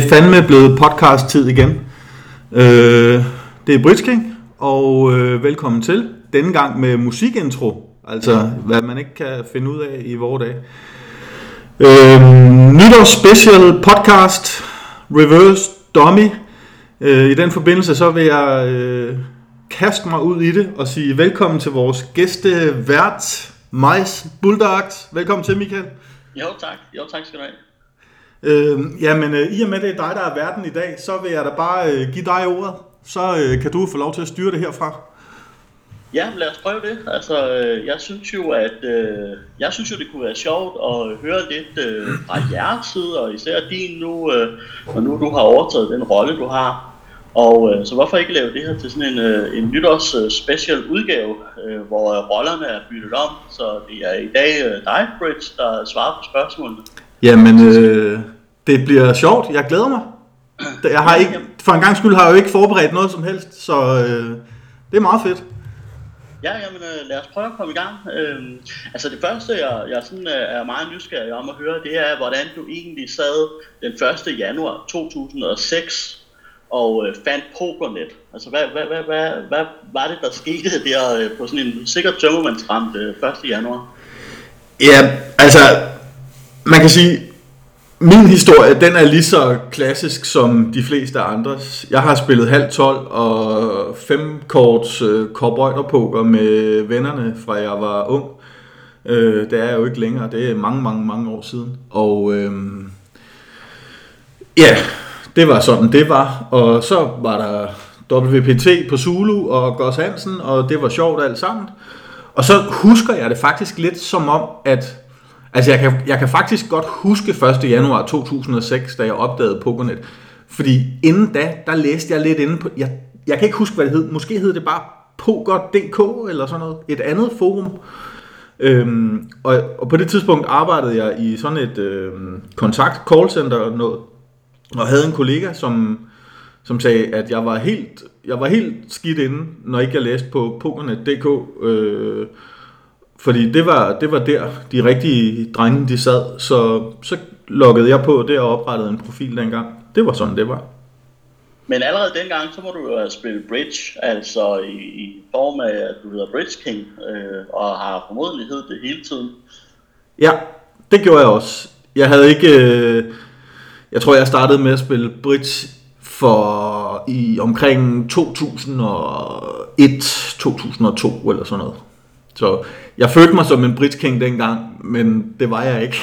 Er det fandme blevet podcast-tid igen. Øh, det er Bridge King, og øh, velkommen til. Denne gang med musikintro, altså hvad man ikke kan finde ud af i vores dag. Øh, nytårs special podcast, Reverse Dummy. Øh, I den forbindelse så vil jeg øh, kaste mig ud i det og sige velkommen til vores gæstevært, Majs Bulldogs. Velkommen til, Michael. Jo tak, jo tak skal du have. Øh, jamen, øh, i og med det er dig, der er verden i dag, så vil jeg da bare øh, give dig ordet. Så øh, kan du få lov til at styre det herfra. Ja, lad os prøve det. Altså, øh, jeg synes jo, at øh, jeg synes jo, det kunne være sjovt at høre lidt øh, fra jeres side, og især din nu, øh, når nu du har overtaget den rolle, du har. Og øh, så hvorfor ikke lave det her til sådan en, øh, en nytårs øh, special udgave, øh, hvor rollerne er byttet om, så det er i dag øh, dig, Bridge, der svarer på spørgsmålene. Jamen, øh, det bliver sjovt. Jeg glæder mig. Jeg har ikke, for en gang skyld har jeg jo ikke forberedt noget som helst, så øh, det er meget fedt. Ja, jamen øh, lad os prøve at komme i gang. Øhm, altså det første, jeg, jeg sådan, øh, er meget nysgerrig om at høre, det er, hvordan du egentlig sad den 1. januar 2006 og øh, fandt Pokernet. Altså hvad, hvad, hvad, hvad, hvad var det, der skete der øh, på sådan en sikkert tømmermandsramt øh, 1. januar? Ja, altså man kan sige, min historie, den er lige så klassisk som de fleste andres. Jeg har spillet halv 12 og fem korts øh, poker med vennerne fra jeg var ung. Øh, det er jeg jo ikke længere, det er mange, mange, mange år siden. Og øh, ja, det var sådan det var. Og så var der WPT på Zulu og Goss Hansen, og det var sjovt alt sammen. Og så husker jeg det faktisk lidt som om, at Altså, jeg kan, jeg kan faktisk godt huske 1. januar 2006, da jeg opdagede Pokernet. Fordi inden da, der læste jeg lidt inde på... Jeg, jeg kan ikke huske, hvad det hed. Måske hed det bare Poker.dk eller sådan noget. Et andet forum. Øhm, og, og på det tidspunkt arbejdede jeg i sådan et øhm, kontakt callcenter noget, og havde en kollega, som, som sagde, at jeg var helt, jeg var helt skidt inde, når ikke jeg læste på pokernet.dk. Øh, fordi det var, det var der, de rigtige drenge, de sad. Så, så loggede jeg på det og oprettede en profil dengang. Det var sådan, det var. Men allerede dengang, så må du jo have spillet bridge, altså i, i form af, at du hedder Bridge King, øh, og har formodentlig hed det hele tiden. Ja, det gjorde jeg også. Jeg havde ikke... Øh, jeg tror, jeg startede med at spille bridge for i omkring 2001-2002 eller sådan noget. Så jeg følte mig som en King dengang, men det var jeg ikke.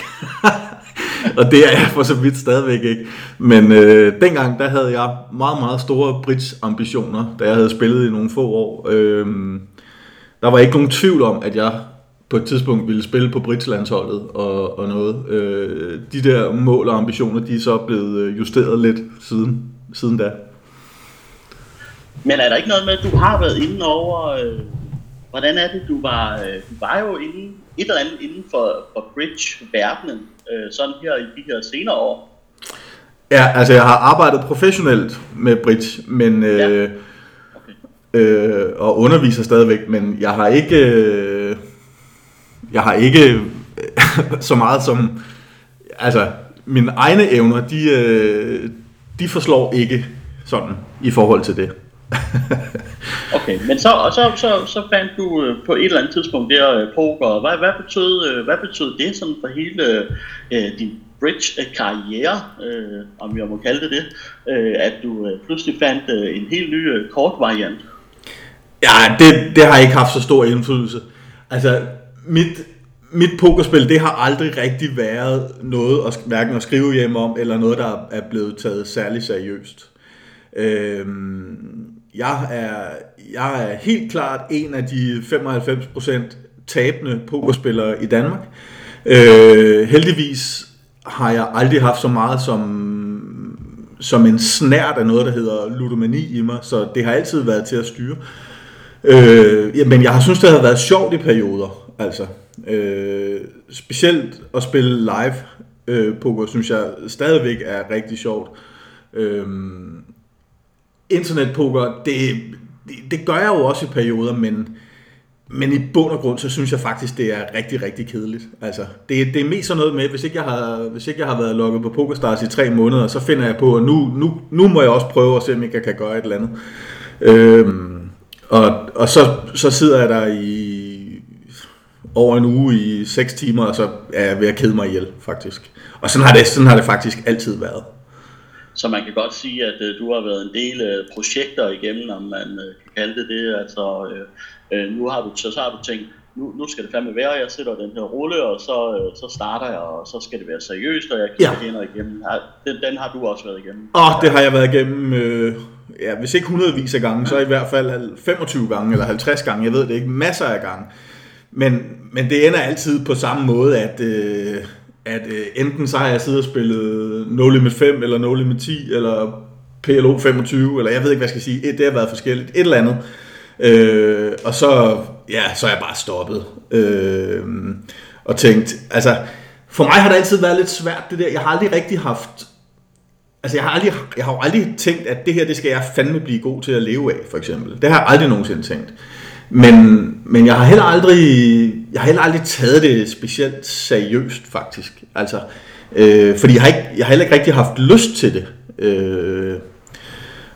og det er jeg for så vidt stadigvæk ikke. Men øh, dengang, der havde jeg meget, meget store brits ambitioner, da jeg havde spillet i nogle få år. Øh, der var ikke nogen tvivl om, at jeg på et tidspunkt ville spille på Britslandsholdet og, og noget. Øh, de der mål og ambitioner, de er så blevet øh, justeret lidt siden, siden da. Men er der ikke noget med, at du har været inde over... Øh hvordan er det, du var, øh, du var jo inde, et eller andet inden for, for bridge-verdenen, øh, sådan her i de her senere år? Ja, altså jeg har arbejdet professionelt med bridge, men øh, ja. okay. øh, og underviser stadigvæk, men jeg har ikke, øh, jeg har ikke øh, så meget som, altså mine egne evner, de, øh, de forslår ikke sådan i forhold til det. okay, men så, og så, så, så fandt du øh, på et eller andet tidspunkt der øh, poker. Hvad, hvad, betød, øh, hvad betød det sådan for hele øh, din bridge-karriere, øh, om jeg må kalde det det, øh, at du øh, pludselig fandt øh, en helt ny øh, kortvariant? Ja, det, det har ikke haft så stor indflydelse. Altså, mit, mit pokerspil, det har aldrig rigtig været noget at, hverken at skrive hjem om, eller noget, der er blevet taget særlig seriøst. Øhm, jeg, er, jeg er helt klart en af de 95% tabende pokerspillere i Danmark. Øh, heldigvis har jeg aldrig haft så meget som, som en snært af noget, der hedder ludomani i mig, så det har altid været til at styre. Øh, ja, men jeg har synes, det har været sjovt i perioder. Altså, øh, specielt at spille live øh, poker, synes jeg stadigvæk er rigtig sjovt. Øh, internetpoker, det, det, det gør jeg jo også i perioder, men men i bund og grund, så synes jeg faktisk, det er rigtig, rigtig kedeligt. Altså, det, det er mest sådan noget med, hvis ikke, jeg har, hvis ikke jeg har været lukket på PokerStars i tre måneder, så finder jeg på, at nu, nu, nu må jeg også prøve at se, om jeg kan gøre et eller andet. Øhm, og og så, så sidder jeg der i over en uge i 6 timer, og så er jeg ved at kede mig ihjel, faktisk. Og sådan har det, sådan har det faktisk altid været. Så man kan godt sige, at uh, du har været en del uh, projekter igennem, om man uh, kan kalde det det. Altså, nu har du, så, så har du tænkt, nu, nu skal det fandme være, jeg sætter den her rulle, og så, så starter jeg, og så skal det være seriøst, og jeg kigger ja. hænder igennem. Den, den har du også været igennem. Åh, oh, det har jeg været igennem, øh, ja, hvis ikke hundredvis af gange, så i hvert fald 25 gange, eller 50 gange, jeg ved det ikke, masser af gange. Men, men det ender altid på samme måde, at, øh, at øh, enten så har jeg siddet og spillet No Limit 5, eller No Limit 10, eller PLO 25, eller jeg ved ikke, hvad jeg skal sige. Det har været forskelligt. Et eller andet. Øh, og så, ja, så er jeg bare stoppet. Øh, og tænkt, altså, for mig har det altid været lidt svært det der. Jeg har aldrig rigtig haft Altså, jeg har, aldrig, jeg har jo aldrig tænkt, at det her, det skal jeg fandme blive god til at leve af, for eksempel. Det har jeg aldrig nogensinde tænkt. Men, men jeg har heller aldrig, jeg har heller aldrig taget det specielt seriøst, faktisk. Altså, øh, fordi jeg har, ikke, jeg har heller ikke rigtig haft lyst til det. Øh,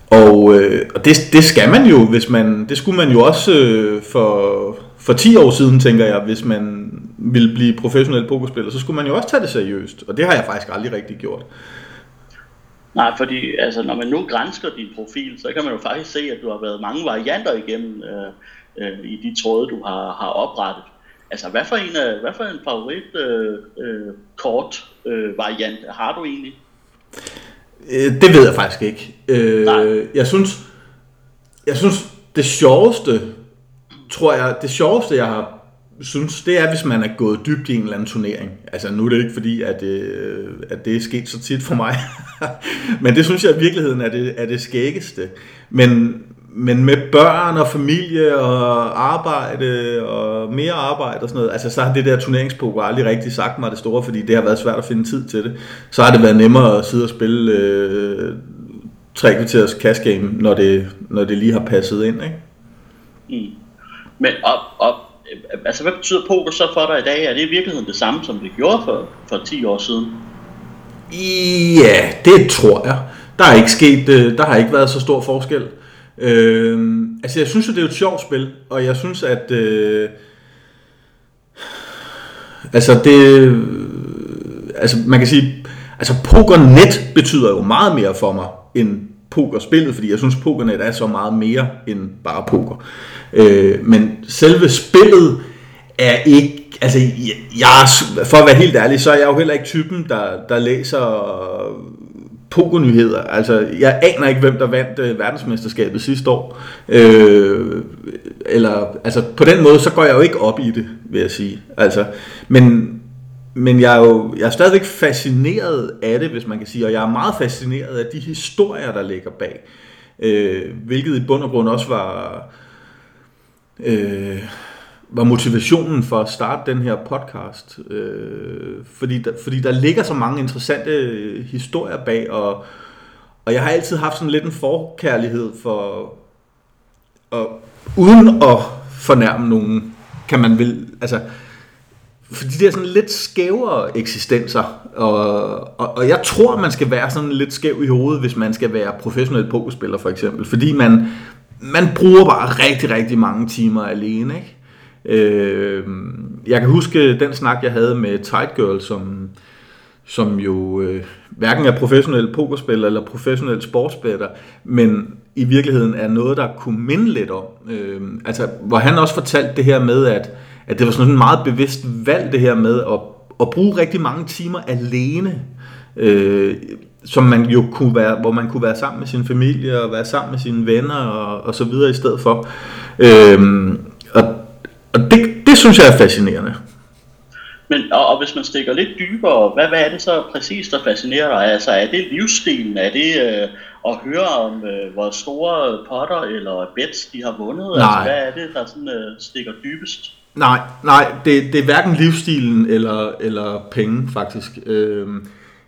og øh, og det, det skal man jo, hvis man, det skulle man jo også øh, for, for 10 år siden, tænker jeg, hvis man ville blive professionel pokerspiller, så skulle man jo også tage det seriøst. Og det har jeg faktisk aldrig rigtig gjort. Nej, fordi altså, når man nu grænsker din profil, så kan man jo faktisk se, at du har været mange varianter igennem øh, øh, i de tråde, du har, har oprettet. Altså, hvad for en, hvad for en favorit øh, øh, kort øh, variant har du egentlig? Øh, det ved jeg faktisk ikke. Øh, Nej. Jeg synes, jeg synes, det sjoveste, tror jeg, det sjoveste, jeg har synes, det er, hvis man er gået dybt i en eller anden turnering. Altså nu er det ikke fordi, at, øh, at det er sket så tit for mig. Men det synes jeg i virkeligheden er det, er det skæggeste. Men, men med børn og familie og arbejde og mere arbejde og sådan noget, altså så har det der turneringspoker aldrig rigtig sagt mig det store, fordi det har været svært at finde tid til det. Så har det været nemmere at sidde og spille øh, tre kvarters cash game, når det, når det lige har passet ind, ikke? Mm. Men op, op, Øh, altså hvad betyder poker så for dig i dag? Er det i virkeligheden det samme, som det gjorde for, for 10 år siden? Ja, det tror jeg. Der er ikke sket, øh, der har ikke været så stor forskel. Øh, altså jeg synes jo, det er et sjovt spil, og jeg synes, at øh, altså det, altså man kan sige, altså pokernet betyder jo meget mere for mig end pokerspillet, fordi jeg synes, pokernet er så meget mere end bare poker. Øh, men selve spillet er ikke, altså jeg, jeg, for at være helt ærlig, så er jeg jo heller ikke typen, der, der læser pokernyheder. Altså, jeg aner ikke, hvem der vandt øh, verdensmesterskabet sidste år. Øh, eller, altså, på den måde, så går jeg jo ikke op i det, vil jeg sige. Altså, men, men jeg er jo jeg er stadigvæk fascineret af det, hvis man kan sige, og jeg er meget fascineret af de historier, der ligger bag. Øh, hvilket i bund og grund også var... Øh, var motivationen for at starte den her podcast. Øh, fordi, der, fordi der ligger så mange interessante historier bag, og, og jeg har altid haft sådan lidt en forkærlighed for, og, uden at fornærme nogen, kan man vel, altså, fordi det er sådan lidt skævere eksistenser, og, og, og jeg tror, man skal være sådan lidt skæv i hovedet, hvis man skal være professionel pokerspiller for eksempel, fordi man, man bruger bare rigtig, rigtig mange timer alene, ikke? Øh, jeg kan huske den snak, jeg havde med Tight Girl, som, som jo øh, hverken er professionel pokerspiller eller professionel sportsbetter, men i virkeligheden er noget, der kunne minde lidt om. Øh, altså, hvor han også fortalte det her med, at, at det var sådan en meget bevidst valg, det her med at, at bruge rigtig mange timer alene. Øh, som man jo kunne være, hvor man kunne være sammen med sin familie og være sammen med sine venner og, og så videre i stedet for. Øh, og og det, det synes jeg er fascinerende. Men, og, og hvis man stikker lidt dybere, hvad, hvad er det så præcis, der fascinerer dig? Altså, er det livsstilen? Er det øh, at høre om, øh, hvor store potter eller bets de har vundet? Altså, nej. Altså, hvad er det, der sådan, øh, stikker dybest? Nej, nej det, det er hverken livsstilen eller, eller penge, faktisk. Øh,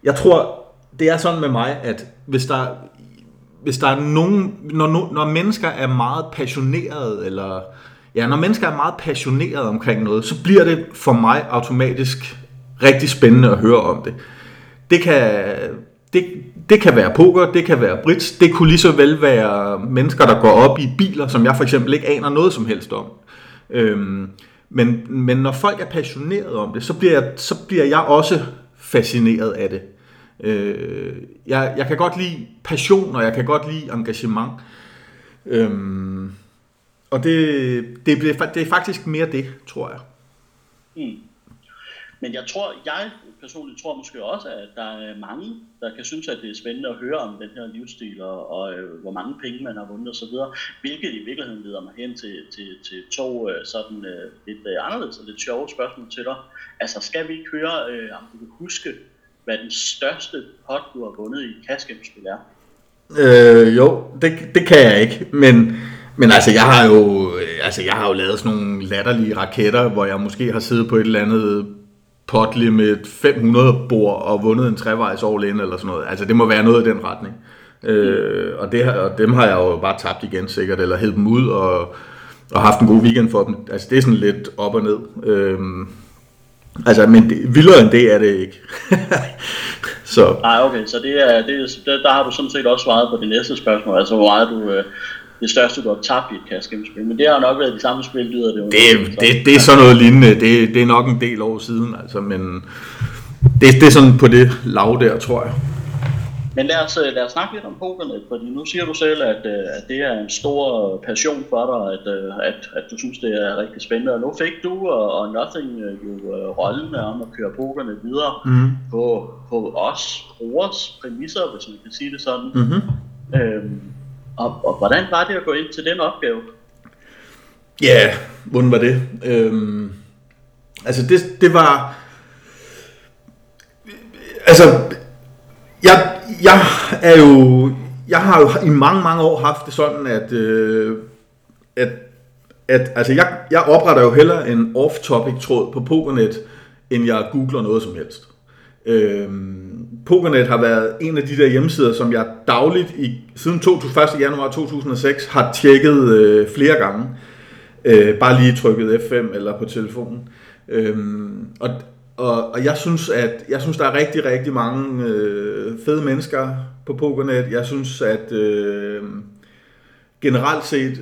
jeg tror, det er sådan med mig, at hvis der, hvis der er nogen, når, når mennesker er meget passionerede, eller ja, når mennesker er meget passionerede omkring noget, så bliver det for mig automatisk rigtig spændende at høre om det. Det kan, det, det kan være poker, det kan være brits, det kunne lige så vel være mennesker, der går op i biler, som jeg for eksempel ikke aner noget som helst om. Øhm, men, men når folk er passionerede om det, så bliver, jeg, så bliver jeg også fascineret af det. Øh, jeg, jeg kan godt lide passion, og jeg kan godt lide engagement. Øhm, og det, det, bliver, det er faktisk mere det, tror jeg. Mm. Men jeg tror, jeg personligt tror måske også, at der er mange, der kan synes, at det er spændende at høre om den her livsstil, og, og øh, hvor mange penge man har vundet osv., hvilket i virkeligheden leder mig hen til, til, til to øh, sådan øh, lidt øh, anderledes og lidt sjove spørgsmål til dig. Altså, skal vi ikke høre, øh, om du kan huske, hvad den største pot, du har vundet i kaskemspil er? Øh, jo, det, det kan jeg ikke, men, men altså, jeg har jo, øh, altså, jeg har jo lavet sådan nogle latterlige raketter, hvor jeg måske har siddet på et eller andet pot limit 500 bord og vundet en trevejs all in eller sådan noget. Altså, det må være noget i den retning. Øh, og, det, og dem har jeg jo bare tabt igen sikkert, eller hældt dem ud og, og haft en god weekend for dem. Altså, det er sådan lidt op og ned. Øh, Altså, men det, vildere end det er det ikke. så. Nej, okay, så det er, det er, der, der har du sådan set også svaret på det næste spørgsmål, altså hvor meget du, øh, det største du har tabt i et kaskemspil, men det har nok været de samme spil, lyder det. Det, det, det er sådan noget lignende, det, det er nok en del år siden, altså, men det, det er sådan på det lav der, tror jeg. Men lad os, øh, lad os snakke lidt om pokernet, fordi nu siger du selv, at, øh, at det er en stor passion for dig, at, øh, at, at du synes, det er rigtig spændende. Og nu fik du og, og Nothing jo rollen om at køre pokernet videre mm. på, på os brugers præmisser, hvis man kan sige det sådan. Mm-hmm. Øhm, og, og hvordan var det at gå ind til den opgave? Ja, yeah, hvordan var det? Øhm, altså det, det var... Altså, jeg, jeg er jo, jeg har jo i mange, mange år haft det sådan, at, øh, at, at altså jeg, jeg opretter jo hellere en off-topic tråd på Pokernet, end jeg googler noget som helst. Øhm, Pokernet har været en af de der hjemmesider, som jeg dagligt i, siden 1. januar 2006 har tjekket øh, flere gange. Øh, bare lige trykket F5 eller på telefonen. Øhm, og, og, og jeg synes, at jeg synes, der er rigtig, rigtig mange øh, fede mennesker på Pokernet. Jeg synes, at øh, generelt set,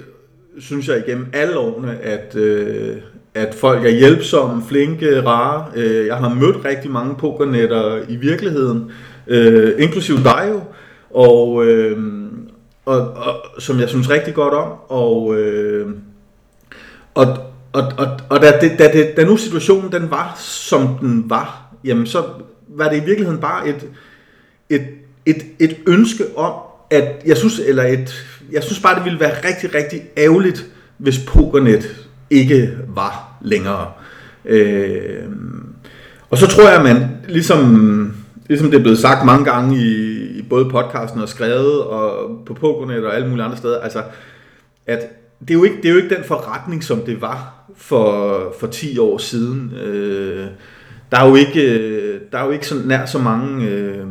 synes jeg igennem alle årene, at, øh, at folk er hjælpsomme, flinke, rare. Øh, jeg har mødt rigtig mange pokernetter i virkeligheden, øh, inklusiv dig jo, og, øh, og, og, som jeg synes rigtig godt om. Og, øh, og, og, og, og da, det, da, det, da nu situationen den var, som den var, jamen så var det i virkeligheden bare et, et, et, et ønske om, at jeg synes, eller et, jeg synes bare, det ville være rigtig, rigtig ærgerligt, hvis Pokernet ikke var længere. Øh, og så tror jeg, at man ligesom, ligesom det er blevet sagt mange gange i, i både podcasten og skrevet og på Pokernet og alle mulige andre steder, altså at det er, jo ikke, det er jo ikke den forretning, som det var for, for 10 år siden. Øh, der er jo ikke, der er jo ikke så nær så mange, øh,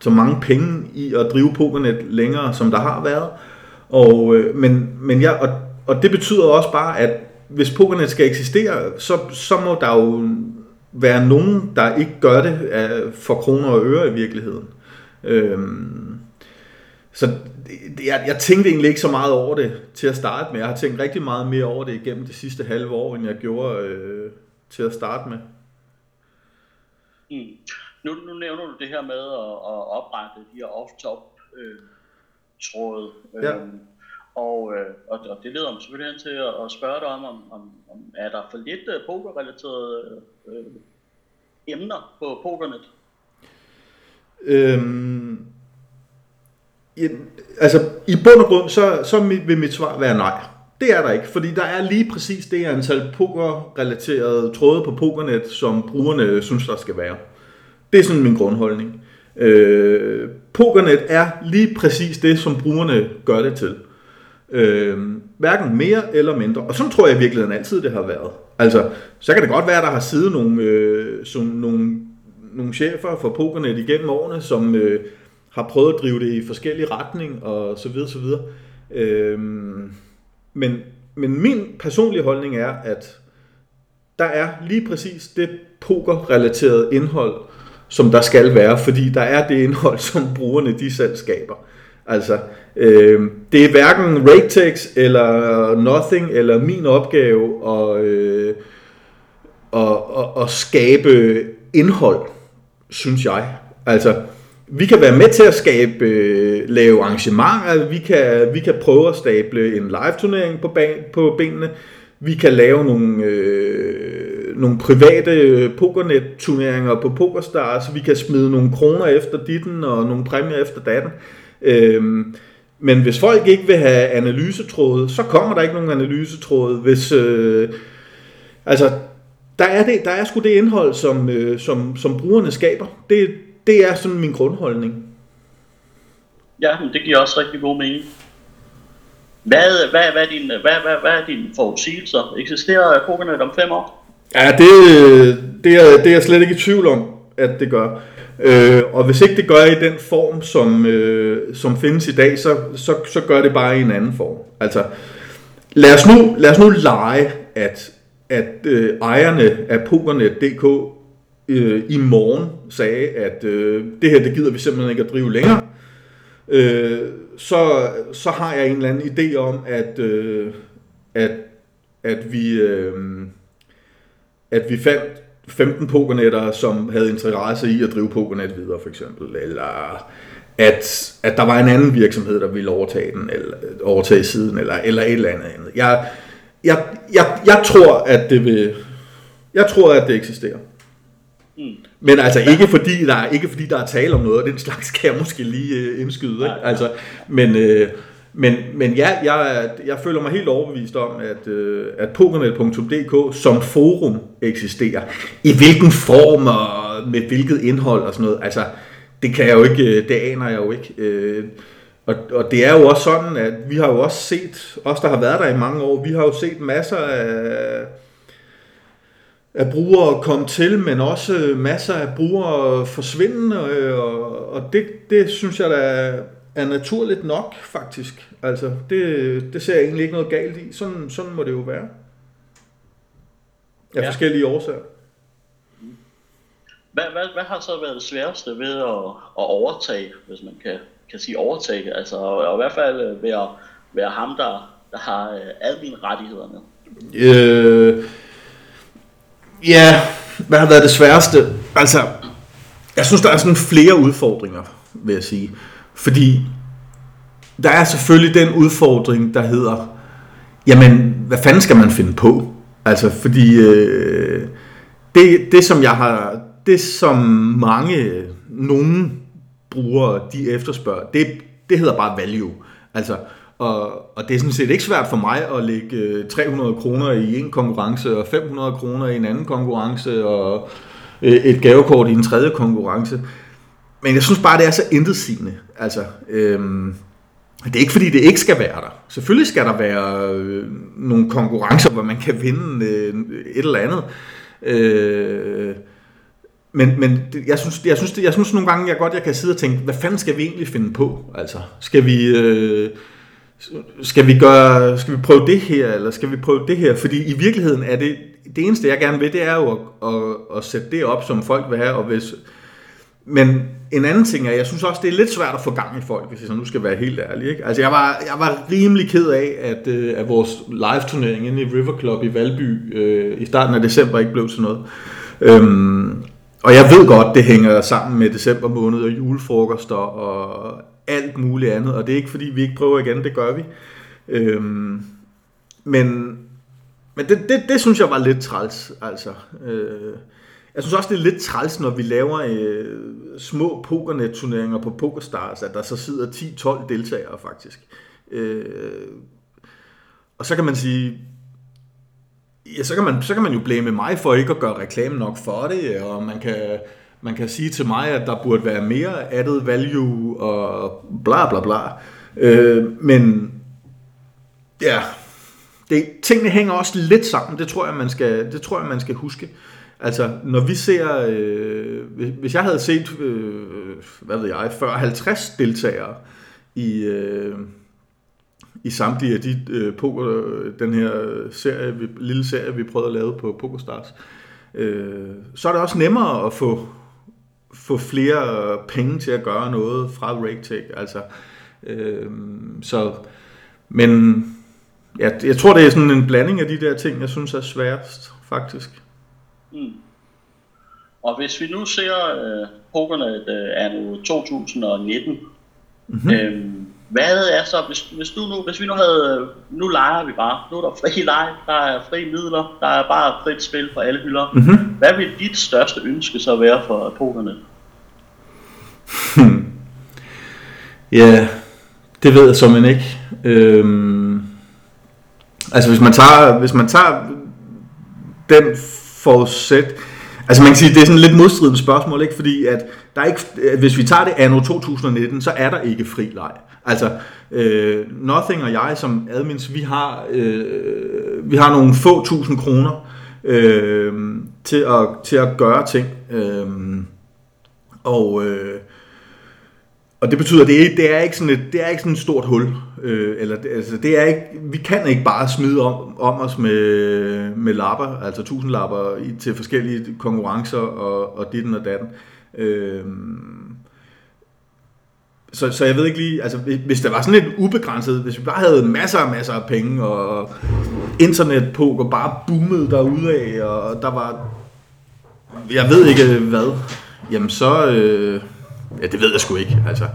så mange penge i at drive Pokernet længere, som der har været. Og, øh, men, men jeg, og, og det betyder også bare, at hvis Pokernet skal eksistere, så, så må der jo være nogen, der ikke gør det for kroner og øre i virkeligheden. Øh, så jeg, jeg tænkte egentlig ikke så meget over det til at starte med. Jeg har tænkt rigtig meget mere over det igennem de sidste halve år, end jeg gjorde øh, til at starte med. Mm. Nu, nu nævner du det her med at, at oprette de her off-top øh, tråde. Øh, ja. Og, øh, og, og det leder mig selvfølgelig hen til at, at spørge dig om, om, om, om er der for lidt øh, pokerrelaterede øh, emner på pokernet? Øhm, Ja, altså, i bund og grund, så, så vil mit svar være nej. Det er der ikke, fordi der er lige præcis det antal pokerrelaterede tråde på Pokernet, som brugerne synes, der skal være. Det er sådan min grundholdning. Øh, Pokernet er lige præcis det, som brugerne gør det til. Øh, hverken mere eller mindre. Og sådan tror jeg i virkeligheden altid, det har været. Altså, så kan det godt være, at der har siddet nogle, øh, som nogle, nogle chefer for Pokernet igennem årene, som... Øh, har prøvet at drive det i forskellige retning og så videre, så videre. Øh, men, men min personlige holdning er, at der er lige præcis det poker-relaterede indhold, som der skal være, fordi der er det indhold, som brugerne de selv skaber. Altså, øh, det er hverken Raytex eller Nothing eller min opgave at, øh, at, at, at skabe indhold, synes jeg. Altså, vi kan være med til at skabe, øh, lave arrangementer, vi kan, vi kan prøve at stable en live-turnering på, ban, på benene, vi kan lave nogle, øh, nogle private øh, pokernet-turneringer på PokerStars, vi kan smide nogle kroner efter ditten og nogle præmier efter datten. Øh, men hvis folk ikke vil have analysetråde, så kommer der ikke nogen analysetråde. Hvis, øh, altså, der er, det, der er sgu det indhold, som, øh, som, som brugerne skaber. Det, det er sådan min grundholdning. Ja, men det giver også rigtig god mening. Hvad, hvad, hvad, er din, hvad, hvad, hvad er dine forudsigelser? Eksisterer Pokernet om fem år? Ja, det, det, er, det er jeg slet ikke i tvivl om, at det gør. Øh, og hvis ikke det gør i den form, som, øh, som findes i dag, så, så, så gør det bare i en anden form. Altså, lad os nu, lad os nu lege, at, at øh, ejerne af Pokernet.dk øh, i morgen sagde, at øh, det her, det gider vi simpelthen ikke at drive længere. Øh, så, så har jeg en eller anden idé om, at, øh, at, at vi... Øh, at vi fandt 15 pokernetter, som havde interesse i at drive pokernet videre, for eksempel. Eller at, at der var en anden virksomhed, der ville overtage den, eller overtage siden, eller, eller et eller andet andet. Jeg, jeg, jeg, jeg tror, at det vil... Jeg tror, at det eksisterer. Mm. Men altså ikke fordi, der er, ikke fordi der er tale om noget, og den slags kan jeg måske lige uh, indskyde. Ikke? Altså, men, uh, men, men ja, jeg, jeg føler mig helt overbevist om, at, øh, at pokernet.dk som forum eksisterer. I hvilken form og med hvilket indhold og sådan noget, altså det kan jeg jo ikke, øh, det aner jeg jo ikke. Øh, og, og det er jo også sådan, at vi har jo også set, os der har været der i mange år, vi har jo set masser af, af brugere komme til, men også masser af brugere forsvinde, øh, og, og det, det synes jeg da er naturligt nok, faktisk. Altså, det, det ser jeg egentlig ikke noget galt i. Sådan, sådan må det jo være. Af ja. forskellige årsager. Hvad, hvad, hvad har så været det sværeste ved at, at overtage, hvis man kan, kan sige overtage? Altså, og, og i hvert fald øh, være, være ham, der, der har øh, admin-rettighederne. Øh, ja, hvad har været det sværeste? Altså, jeg synes, der er sådan flere udfordringer, vil jeg sige. Fordi der er selvfølgelig den udfordring, der hedder, jamen, hvad fanden skal man finde på? Altså, fordi øh, det, det, som jeg har, det som mange, nogen brugere, de efterspørger, det, det hedder bare value. Altså, og, og det er sådan set ikke svært for mig at lægge øh, 300 kroner i en konkurrence, og 500 kroner i en anden konkurrence, og øh, et gavekort i en tredje konkurrence. Men jeg synes bare, det er så intetsigende. Altså, øhm, det er ikke fordi, det ikke skal være der. Selvfølgelig skal der være øh, nogle konkurrencer, hvor man kan vinde øh, et eller andet. Øh, men, men jeg synes, jeg, synes, jeg synes nogle gange, jeg godt jeg kan sidde og tænke, hvad fanden skal vi egentlig finde på? Altså, skal vi, øh, skal vi gøre, skal vi prøve det her, eller skal vi prøve det her? Fordi i virkeligheden er det, det eneste jeg gerne vil, det er jo at, at, at sætte det op, som folk vil have, og hvis, men en anden ting er, jeg synes også, det er lidt svært at få gang i folk, hvis jeg nu skal være helt ærlig. Ikke? Altså, jeg var, jeg var rimelig ked af, at, øh, at vores live-turnering inde i River Club i Valby øh, i starten af december ikke blev til noget. Øhm, og jeg ved godt, det hænger sammen med december måned og julefrokoster og alt muligt andet. Og det er ikke fordi, vi ikke prøver igen, det gør vi. Øhm, men men det, det, det synes jeg var lidt træls, altså. Øh, jeg synes også, det er lidt træls, når vi laver øh, små pokernet-turneringer på PokerStars, at der så sidder 10-12 deltagere faktisk. Øh, og så kan man sige, ja, så kan man, så kan man jo blæme mig for ikke at gøre reklame nok for det, og man kan, man kan sige til mig, at der burde være mere added value, og bla bla bla. Øh, men ja, det, tingene hænger også lidt sammen, det tror jeg, man skal, det tror jeg, man skal huske. Altså, når vi ser, øh, hvis jeg havde set, øh, hvad ved jeg, 40-50 deltagere i, øh, i samtlige af de øh, poker, den her serie, vi, lille serie, vi prøvede at lave på PokerStars, øh, så er det også nemmere at få, få flere penge til at gøre noget fra RakeTech. Altså, øh, så, men ja, jeg tror, det er sådan en blanding af de der ting, jeg synes er sværest, faktisk. Mm. Og hvis vi nu ser øh, Pokernet øh, er nu 2019, mm-hmm. øh, hvad er så, hvis, hvis, du nu, hvis vi nu havde, nu leger vi bare, nu er der fri leg, der er fri midler, der er bare frit spil på alle hylder. Mm-hmm. Hvad vil dit største ønske så være for Pokernet? Hmm. Ja, det ved jeg som ikke. Øhm, altså hvis man tager, hvis man tager den forudsæt, Altså man kan sige, det er sådan lidt modstridende spørgsmål, ikke? fordi at der er ikke, øh, hvis vi tager det anno 2019, så er der ikke fri leg. Altså, øh, Nothing og jeg som admins, vi har, øh, vi har nogle få tusind kroner øh, til, at, til at gøre ting. Øh, og, øh, og det betyder, at det, det er ikke sådan et, det er ikke sådan et stort hul. Øh, eller, altså, det er ikke, vi kan ikke bare smide om, om os med, med lapper, altså tusind lapper i, til forskellige konkurrencer og, og ditten og datten. Øh, så, så jeg ved ikke lige, altså hvis der var sådan et ubegrænset, hvis vi bare havde masser og masser af penge, og internetpoker bare boomede af, og der var, jeg ved ikke hvad, jamen så, øh, ja det ved jeg sgu ikke, altså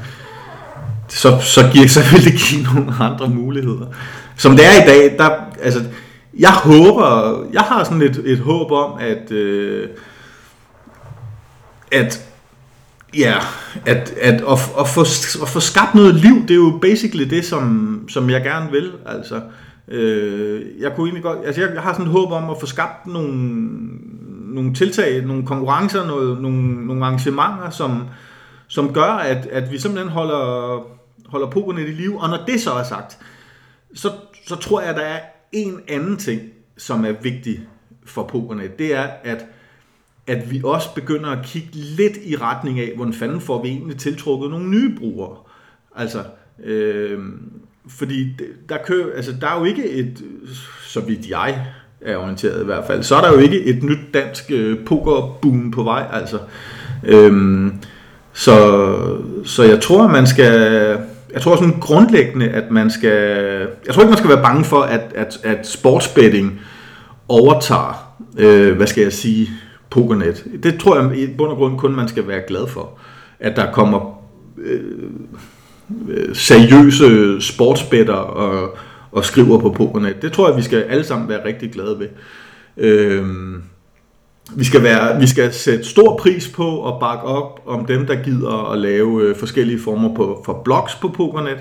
så, så, giver, så vil det give nogle andre muligheder. Som det er i dag, der, altså, jeg håber, jeg har sådan et, et håb om, at, øh, at Ja, at, at, at, at, få, at få skabt noget liv, det er jo basically det, som, som jeg gerne vil. Altså, øh, jeg kunne egentlig godt, altså jeg, jeg har sådan et håb om at få skabt nogle, nogle tiltag, nogle konkurrencer, noget, nogle, nogle arrangementer, som, som gør, at, at vi simpelthen holder, holder pokerne i liv. Og når det så er sagt, så, så tror jeg, at der er en anden ting, som er vigtig for pokerne. Det er, at at vi også begynder at kigge lidt i retning af, hvordan fanden får vi egentlig tiltrukket nogle nye brugere. Altså, øh, fordi der, kører, altså, der er jo ikke et, så vidt jeg er orienteret i hvert fald, så er der jo ikke et nyt dansk øh, pokerboom på vej. Altså. Øh, så, så jeg tror, man skal, jeg tror sådan grundlæggende, at man skal, jeg tror ikke, man skal være bange for, at, at, at sportsbetting overtager, øh, hvad skal jeg sige, pokernet. Det tror jeg i bund og grund kun, man skal være glad for. At der kommer øh, øh seriøse sportsbetter og, og skriver på pokernet. Det tror jeg, vi skal alle sammen være rigtig glade ved. Øh, vi skal, være, vi skal sætte stor pris på og bakke op om dem, der gider at lave øh, forskellige former på, for blogs på Pokernet.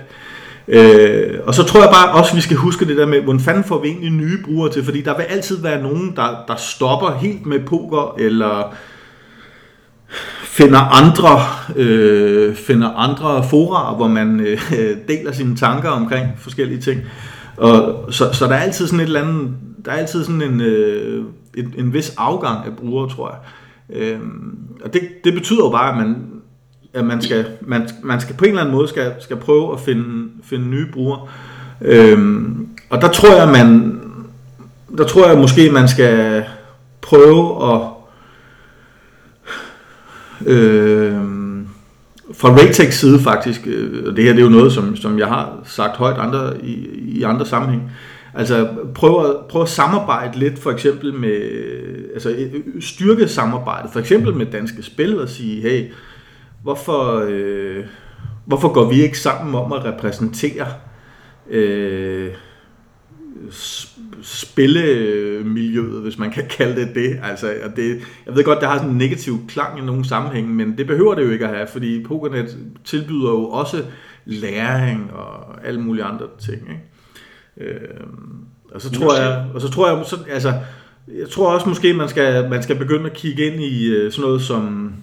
Øh, og så tror jeg bare også, at vi skal huske det der med, hvordan fanden får vi egentlig nye brugere til, fordi der vil altid være nogen, der, der stopper helt med poker, eller finder andre, øh, finder andre fora, hvor man øh, deler sine tanker omkring forskellige ting. Og, så, så der er altid sådan et eller andet, der er altid sådan en, øh, en, en vis afgang af brugere, tror jeg. Øhm, og det, det betyder jo bare, at man at man skal, man, man skal på en eller anden måde skal, skal prøve at finde, finde nye brugere. Øhm, og der tror jeg, man, der tror jeg måske, man skal prøve at øh, fra Raytechs side faktisk, øh, og det her det er jo noget, som, som jeg har sagt højt andre, i, i andre sammenhæng, altså prøv at, prøv at samarbejde lidt for eksempel med, altså øh, styrke samarbejdet, for eksempel med Danske Spil og sige, hey, Hvorfor, øh, hvorfor går vi ikke sammen om at repræsentere øh, spillemiljøet, hvis man kan kalde det det. Altså, og det. Jeg ved godt, det har sådan en negativ klang i nogle sammenhænge, men det behøver det jo ikke at have, fordi Pokernet tilbyder jo også læring og alle mulige andre ting. Ikke? Øh, og så tror jeg, og så tror jeg, så, altså, jeg tror også måske, man skal, man skal begynde at kigge ind i øh, sådan noget som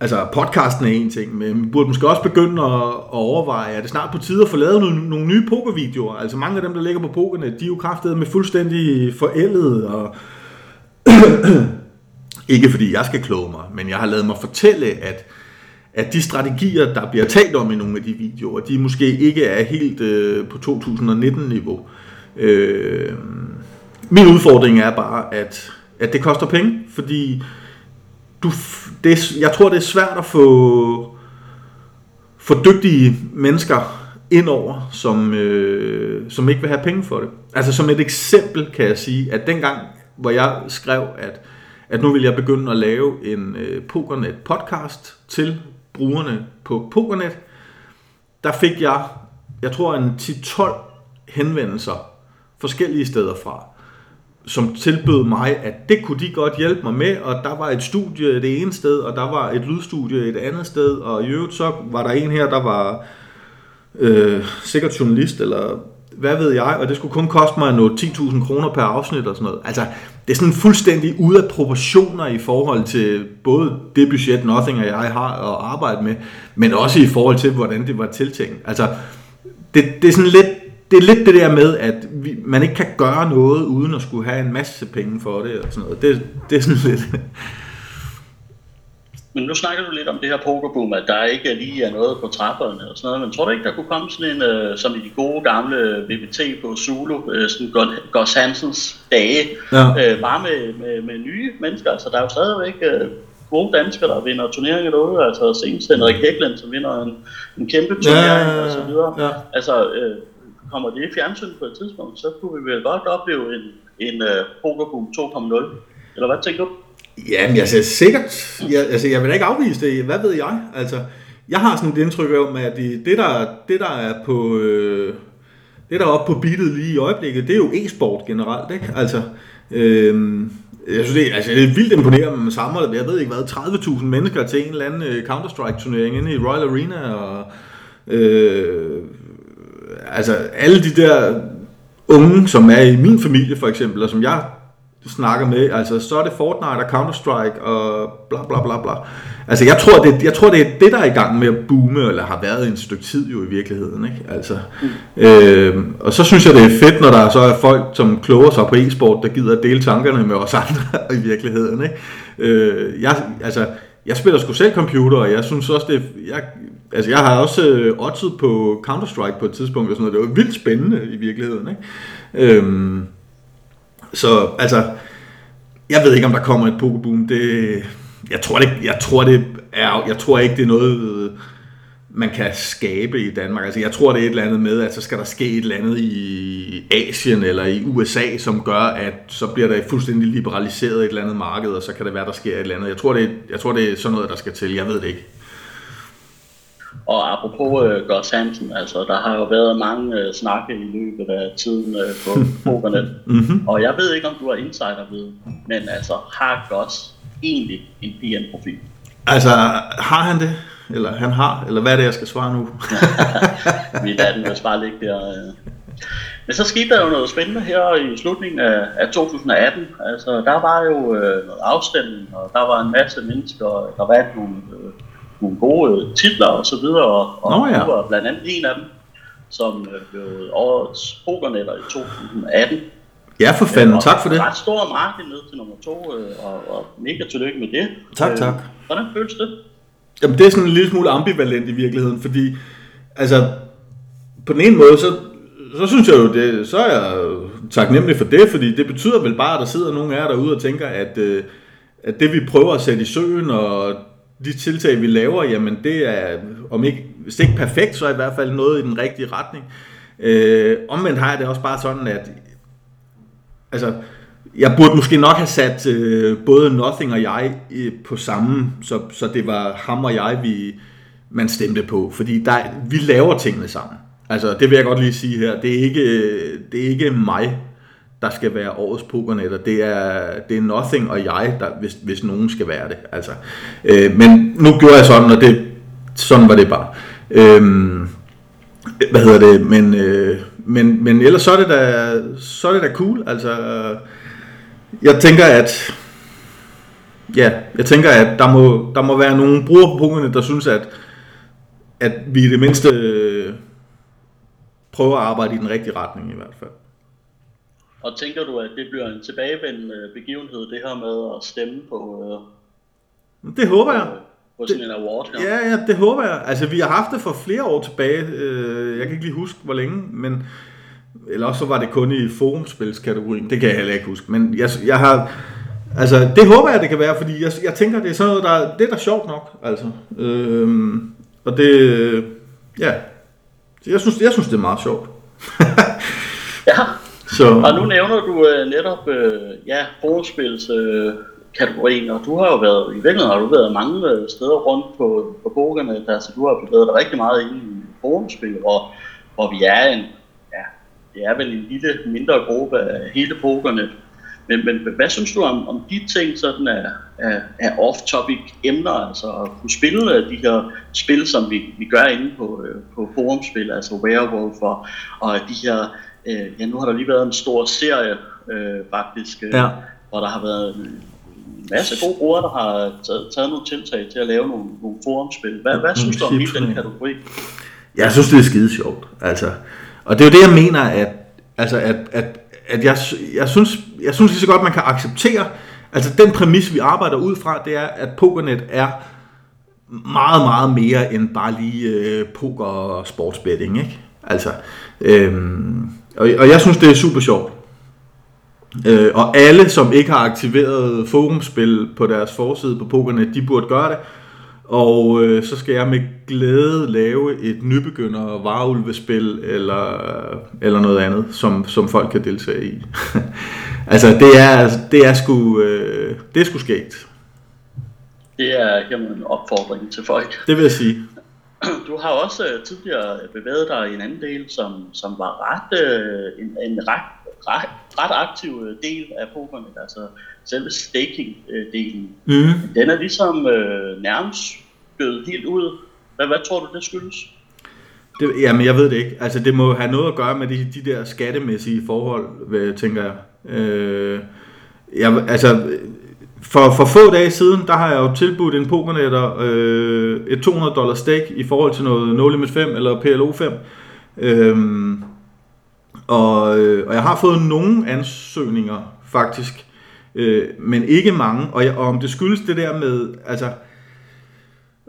Altså, podcasten er en ting, men vi burde måske også begynde at, at overveje, at det snart på tide at få lavet nogle, nogle nye pokervideoer. Altså, mange af dem, der ligger på pokerne, de er jo kraftet med fuldstændig forældet, og ikke fordi jeg skal kloge mig, men jeg har lavet mig fortælle, at, at de strategier, der bliver talt om i nogle af de videoer, de måske ikke er helt øh, på 2019-niveau. Øh, min udfordring er bare, at, at det koster penge, fordi du, det, jeg tror, det er svært at få, få dygtige mennesker indover, som, øh, som ikke vil have penge for det. Altså som et eksempel kan jeg sige, at dengang, hvor jeg skrev, at, at nu vil jeg begynde at lave en øh, Pokernet podcast til brugerne på Pokernet, der fik jeg, jeg tror en 10-12 henvendelser forskellige steder fra, som tilbød mig, at det kunne de godt hjælpe mig med, og der var et studie det ene sted, og der var et lydstudie et andet sted, og i øvrigt så var der en her, der var øh, sikkert journalist, eller hvad ved jeg, og det skulle kun koste mig noget 10.000 kroner per afsnit og sådan noget. Altså, det er sådan fuldstændig ude af proportioner i forhold til både det budget, Nothing og jeg har at arbejde med, men også i forhold til, hvordan det var tiltænkt. Altså, det, det er sådan lidt, det er lidt det der med, at vi, man ikke kan gøre noget, uden at skulle have en masse penge for det, og sådan noget. Det, det er sådan lidt... Men nu snakker du lidt om det her pokerboom, at der ikke lige er noget på trapperne og sådan noget, men tror du ikke, der kunne komme sådan en, uh, som i de gode gamle VBT på Zulu, uh, sådan Gus Hansens dage, ja. uh, bare med, med, med nye mennesker, altså der er jo stadigvæk uh, gode danskere, der vinder turneringer derude, altså senest Henrik Hækland, som vinder en, en kæmpe turnering ja, ja, ja, og så videre. Ja. Altså, uh, kommer det i fjernsyn på et tidspunkt, så kunne vi vel godt opleve en, en uh, pokerboom 2.0. Eller hvad tænker du? Jamen, ser sikkert. Jeg, altså, jeg vil da ikke afvise det. Hvad ved jeg? Altså, jeg har sådan et indtryk om, at det, det, der, det der er på... Øh, det der er oppe på beatet lige i øjeblikket, det er jo e-sport generelt, ikke? Altså, øh, jeg synes, det, altså, det er vildt imponerende, man samler, jeg ved ikke hvad, 30.000 mennesker til en eller anden øh, Counter-Strike-turnering inde i Royal Arena, og øh, altså alle de der unge, som er i min familie for eksempel, og som jeg snakker med, altså så er det Fortnite og Counter-Strike og bla bla bla bla. Altså jeg tror, det, jeg tror, det er det, der er i gang med at boome, eller har været en stykke tid jo i virkeligheden. Ikke? Altså, mm. øh, og så synes jeg, det er fedt, når der så er folk, som kloger sig på e-sport, der gider at dele tankerne med os andre i virkeligheden. Ikke? Øh, jeg, altså, jeg spiller sgu selv computer, og jeg synes også, det jeg, altså jeg har også øh, oddset på Counter-Strike på et tidspunkt, og sådan noget. det var vildt spændende i virkeligheden. Ikke? Øh, så altså, jeg ved ikke, om der kommer et pokeboom. Det, jeg tror det, jeg tror det er, jeg tror ikke, det er noget, man kan skabe i Danmark. Altså, jeg tror, det er et eller andet med, at så skal der ske et eller andet i Asien eller i USA, som gør, at så bliver der fuldstændig liberaliseret et eller andet marked, og så kan det være, der sker et eller andet. Jeg tror, det, jeg tror, det er sådan noget, der skal til. Jeg ved det ikke. Og apropos uh, Gus Hansen, altså der har jo været mange uh, snakke i løbet af tiden uh, på Pokernet, mm-hmm. og jeg ved ikke om du har insider ved, men altså har Gus egentlig en PN-profil? Altså har han det? Eller han har? Eller hvad er det, jeg skal svare nu? Vi lader den jo bare ligge der. Men så skete der jo noget spændende her i slutningen af, af 2018. Altså, der var jo øh, noget afstemning, og der var en masse mennesker, der vandt nogle øh, nogle gode titler og så videre, og, Nå, ja. var blandt andet en af dem, som øh, blev årets pokernetter i 2018. Ja, for fanden. tak for det. Ret stor marked ned til nummer to, øh, og, og mega tillykke med det. Tak, øh, tak. Hvordan føles det? Jamen, det er sådan en lille smule ambivalent i virkeligheden, fordi, altså, på den ene måde, så, så synes jeg jo, det, så er jeg taknemmelig for det, fordi det betyder vel bare, at der sidder nogle af jer derude og tænker, at, at det vi prøver at sætte i søen, og de tiltag, vi laver, jamen det er, om ikke, hvis ikke perfekt, så er i hvert fald noget i den rigtige retning. Øh, omvendt har jeg det også bare sådan, at altså, jeg burde måske nok have sat øh, både Nothing og jeg øh, på samme, så, så det var ham og jeg, vi, man stemte på. Fordi der, vi laver tingene sammen. Altså, det vil jeg godt lige sige her. Det er ikke, øh, det er ikke mig, der skal være årets pokernetter. Det er, det er Nothing og jeg, der, hvis, hvis nogen skal være det. Altså, øh, men nu gjorde jeg sådan, og det, sådan var det bare. Øh, hvad hedder det? Men, øh, men, men ellers så er det da, så er det da cool. Altså, jeg tænker, at ja, jeg tænker, at der må, der må være nogle brugere på punkterne, der synes, at, at vi i det mindste øh, prøver at arbejde i den rigtige retning i hvert fald. Og tænker du, at det bliver en tilbagevendende begivenhed, det her med at stemme på... Øh, det håber jeg. på sådan en award her. Ja, ja, det håber jeg. Altså, vi har haft det for flere år tilbage. Øh, jeg kan ikke lige huske, hvor længe, men... Eller også så var det kun i forumspilskategorien. Det kan jeg heller ikke huske. Men jeg, jeg har... Altså, det håber jeg, det kan være, fordi jeg, jeg tænker, det er sådan noget, der, det er da sjovt nok, altså. Øhm, og det, ja, jeg synes, jeg synes, det er meget sjovt. ja, så. og nu nævner du øh, netop, øh, ja, forumspils øh, kategorien, og du har jo været, i virkeligheden har du været mange øh, steder rundt på, på bogerne, altså du har bevæget dig rigtig meget ind i forumspil, hvor, hvor vi er en, ja, det er vel en lille, mindre gruppe af hele bogerne. men, men hvad synes du om, om de ting, sådan af, af, af off-topic emner, altså at kunne spille øh, de her spil, som vi, vi gør inde på, øh, på forumspil, altså Werewolf og, og de her, øh, ja nu har der lige været en stor serie øh, faktisk, øh, ja. hvor der har været en masse gode brugere, der har taget, taget nogle tiltag til at lave nogle, nogle forumspil. Hvad, hvad synes du om hele den kategori? Jeg synes, det er skide sjovt. Altså, og det er jo det, jeg mener, at, altså, at, at at jeg, jeg, synes, jeg synes lige så godt, man kan acceptere, altså den præmis, vi arbejder ud fra, det er, at Pokernet er meget, meget mere end bare lige øh, poker og sportsbetting, ikke? Altså, øhm, og, og jeg synes, det er super sjovt. Øh, og alle, som ikke har aktiveret forumspil på deres forside på Pokernet, de burde gøre det. Og øh, så skal jeg med glæde lave et nybegynder varulvespil eller, eller noget andet, som, som folk kan deltage i. altså det er, det er sgu, øh, det er sgu skægt. Det er jamen, en opfordring til folk. Det vil jeg sige. Du har også øh, tidligere bevæget dig i en anden del, som, som var ret, øh, en, en ret, ret, ret aktiv øh, del af pokerne, altså selve staking-delen. Mm. Den er ligesom øh, nærmest død helt ud. Hvad, hvad tror du, det skyldes? Det, jamen, jeg ved det ikke. Altså, det må have noget at gøre med de, de der skattemæssige forhold, tænker jeg. Øh, jeg altså, for, for få dage siden, der har jeg jo tilbudt en pokernetter øh, et 200 dollar stake i forhold til noget No Limit 5 eller PLO 5. Øhm, og, øh, og jeg har fået nogle ansøgninger, faktisk, øh, men ikke mange. Og, jeg, og om det skyldes det der med, altså,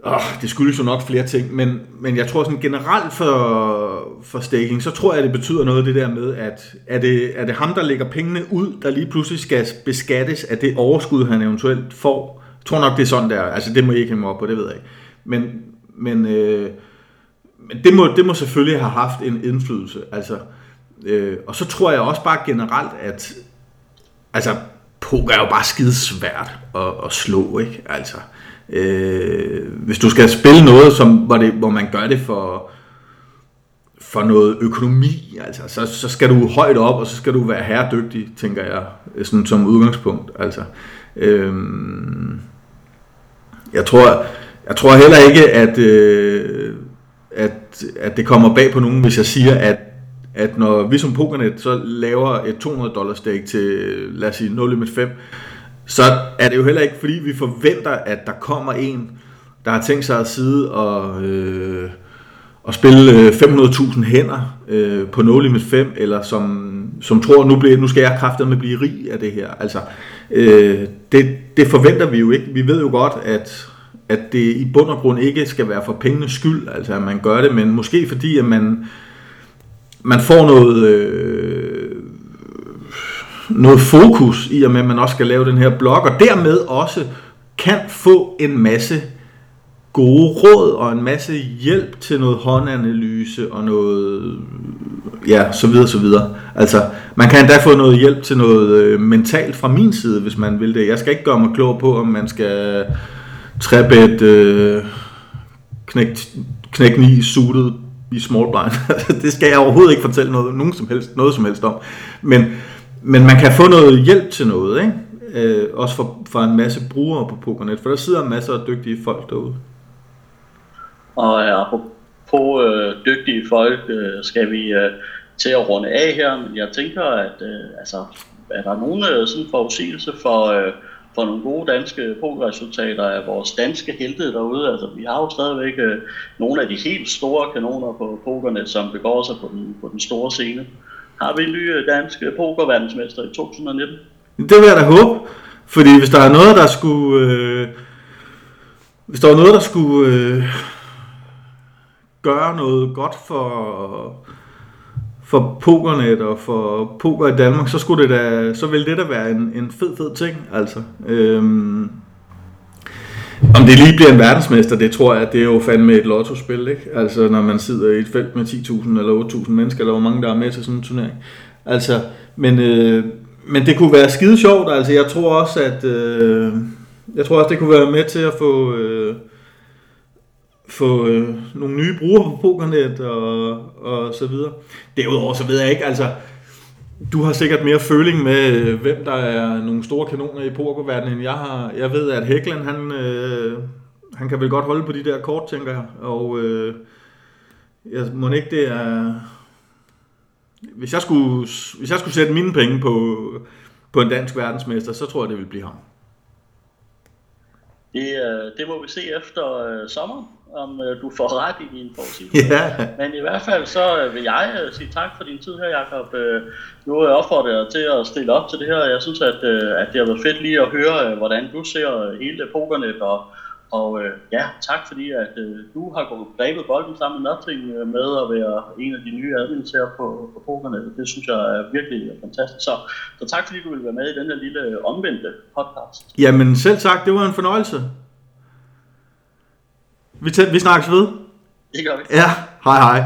Oh, det skyldes jo nok flere ting, men, men jeg tror sådan generelt for, for staking, så tror jeg, det betyder noget det der med, at er det, er det ham, der lægger pengene ud, der lige pludselig skal beskattes af det overskud, han eventuelt får. Jeg tror nok, det er sådan der. Altså, det må jeg ikke hænge op på, det ved jeg ikke. Men, men, øh, men det, må, det må selvfølgelig have haft en indflydelse. Altså, øh, og så tror jeg også bare generelt, at altså, poker er jo bare skide svært at, at slå, ikke? Altså, Øh, Øh, hvis du skal spille noget, som, hvor, det, hvor man gør det for, for noget økonomi, altså, så, så skal du højt op, og så skal du være herredygtig, tænker jeg, sådan som udgangspunkt. Altså, øh, jeg tror, jeg tror heller ikke, at, øh, at, at det kommer bag på nogen, hvis jeg siger, at, at når vi som Pokernet så laver et 200 dollars stake til, lad os sige, 0 5, så er det jo heller ikke, fordi vi forventer, at der kommer en, der har tænkt sig at sidde og, øh, og spille øh, 500.000 hænder øh, på No Limit 5, eller som, som tror, nu, bliver, nu skal jeg kraftet med blive rig af det her. Altså, øh, det, det forventer vi jo ikke. Vi ved jo godt, at, at det i bund og grund ikke skal være for pengenes skyld, altså at man gør det, men måske fordi, at man, man får noget... Øh, noget fokus i og med, at man også skal lave den her blog, og dermed også kan få en masse gode råd og en masse hjælp til noget håndanalyse og noget, ja, så videre, så videre. Altså, man kan endda få noget hjælp til noget øh, mentalt fra min side, hvis man vil det. Jeg skal ikke gøre mig klog på, om man skal træbe øh, knæk, knæk 9 suttet i small blind. det skal jeg overhovedet ikke fortælle noget, nogen som helst, noget som helst om. Men, men man kan få noget hjælp til noget, ikke? Øh, også for, for en masse brugere på Pokernet, for der sidder masser af dygtige folk derude. Og ja, på øh, dygtige folk øh, skal vi øh, til at runde af her, men jeg tænker, at øh, altså, er der nogen øh, sådan forudsigelse for, øh, for nogle gode danske pokerresultater af vores danske helte derude? Altså, vi har jo stadigvæk øh, nogle af de helt store kanoner på Pokernet, som begår sig på den, på den store scene har vi en ny dansk pokerverdensmester i 2019. Det vil jeg da håbe, fordi hvis der er noget, der skulle... Øh, hvis der var noget, der skulle øh, gøre noget godt for, for pokernet og for poker i Danmark, så, skulle det da, så ville det da være en, en fed, fed ting. Altså. Øhm, om det lige bliver en verdensmester, det tror jeg, det er jo fandme et lottospil, ikke? Altså, når man sidder i et felt med 10.000 eller 8.000 mennesker, eller hvor mange der er med til sådan en turnering. Altså, men, øh, men det kunne være skide sjovt, altså jeg tror også, at øh, jeg tror også, det kunne være med til at få, øh, få øh, nogle nye brugere på Pokernet og, og så videre. Derudover så ved jeg ikke, altså du har sikkert mere føling med, øh, hvem der er nogle store kanoner i pokerverdenen, end jeg har. Jeg ved, at Hækland, han, øh, han kan vel godt holde på de der kort, tænker jeg. Og øh, jeg må ikke det er... Hvis jeg, skulle, hvis jeg skulle sætte mine penge på, på en dansk verdensmester, så tror jeg, det vil blive ham. Det, øh, det må vi se efter øh, sommeren, om øh, du får ret i din forudsigelse. Ja. Men i hvert fald så øh, vil jeg øh, sige tak for din tid her, Jacob. Øh, nu er jeg opfordret til at stille op til det her. Jeg synes, at, øh, at det har været fedt lige at høre, øh, hvordan du ser hele det pokernet. Og, og øh, ja, tak fordi, at øh, du har grebet bolden sammen med Nothing øh, med at være en af de nye administrater på, på pokernet. Det synes jeg er virkelig fantastisk. Så, så tak fordi du vil være med i den her lille omvendte podcast. Jamen selv tak, det var en fornøjelse. Vi, tæ- vi snakkes ved. Det gør vi. Ja, hej hej.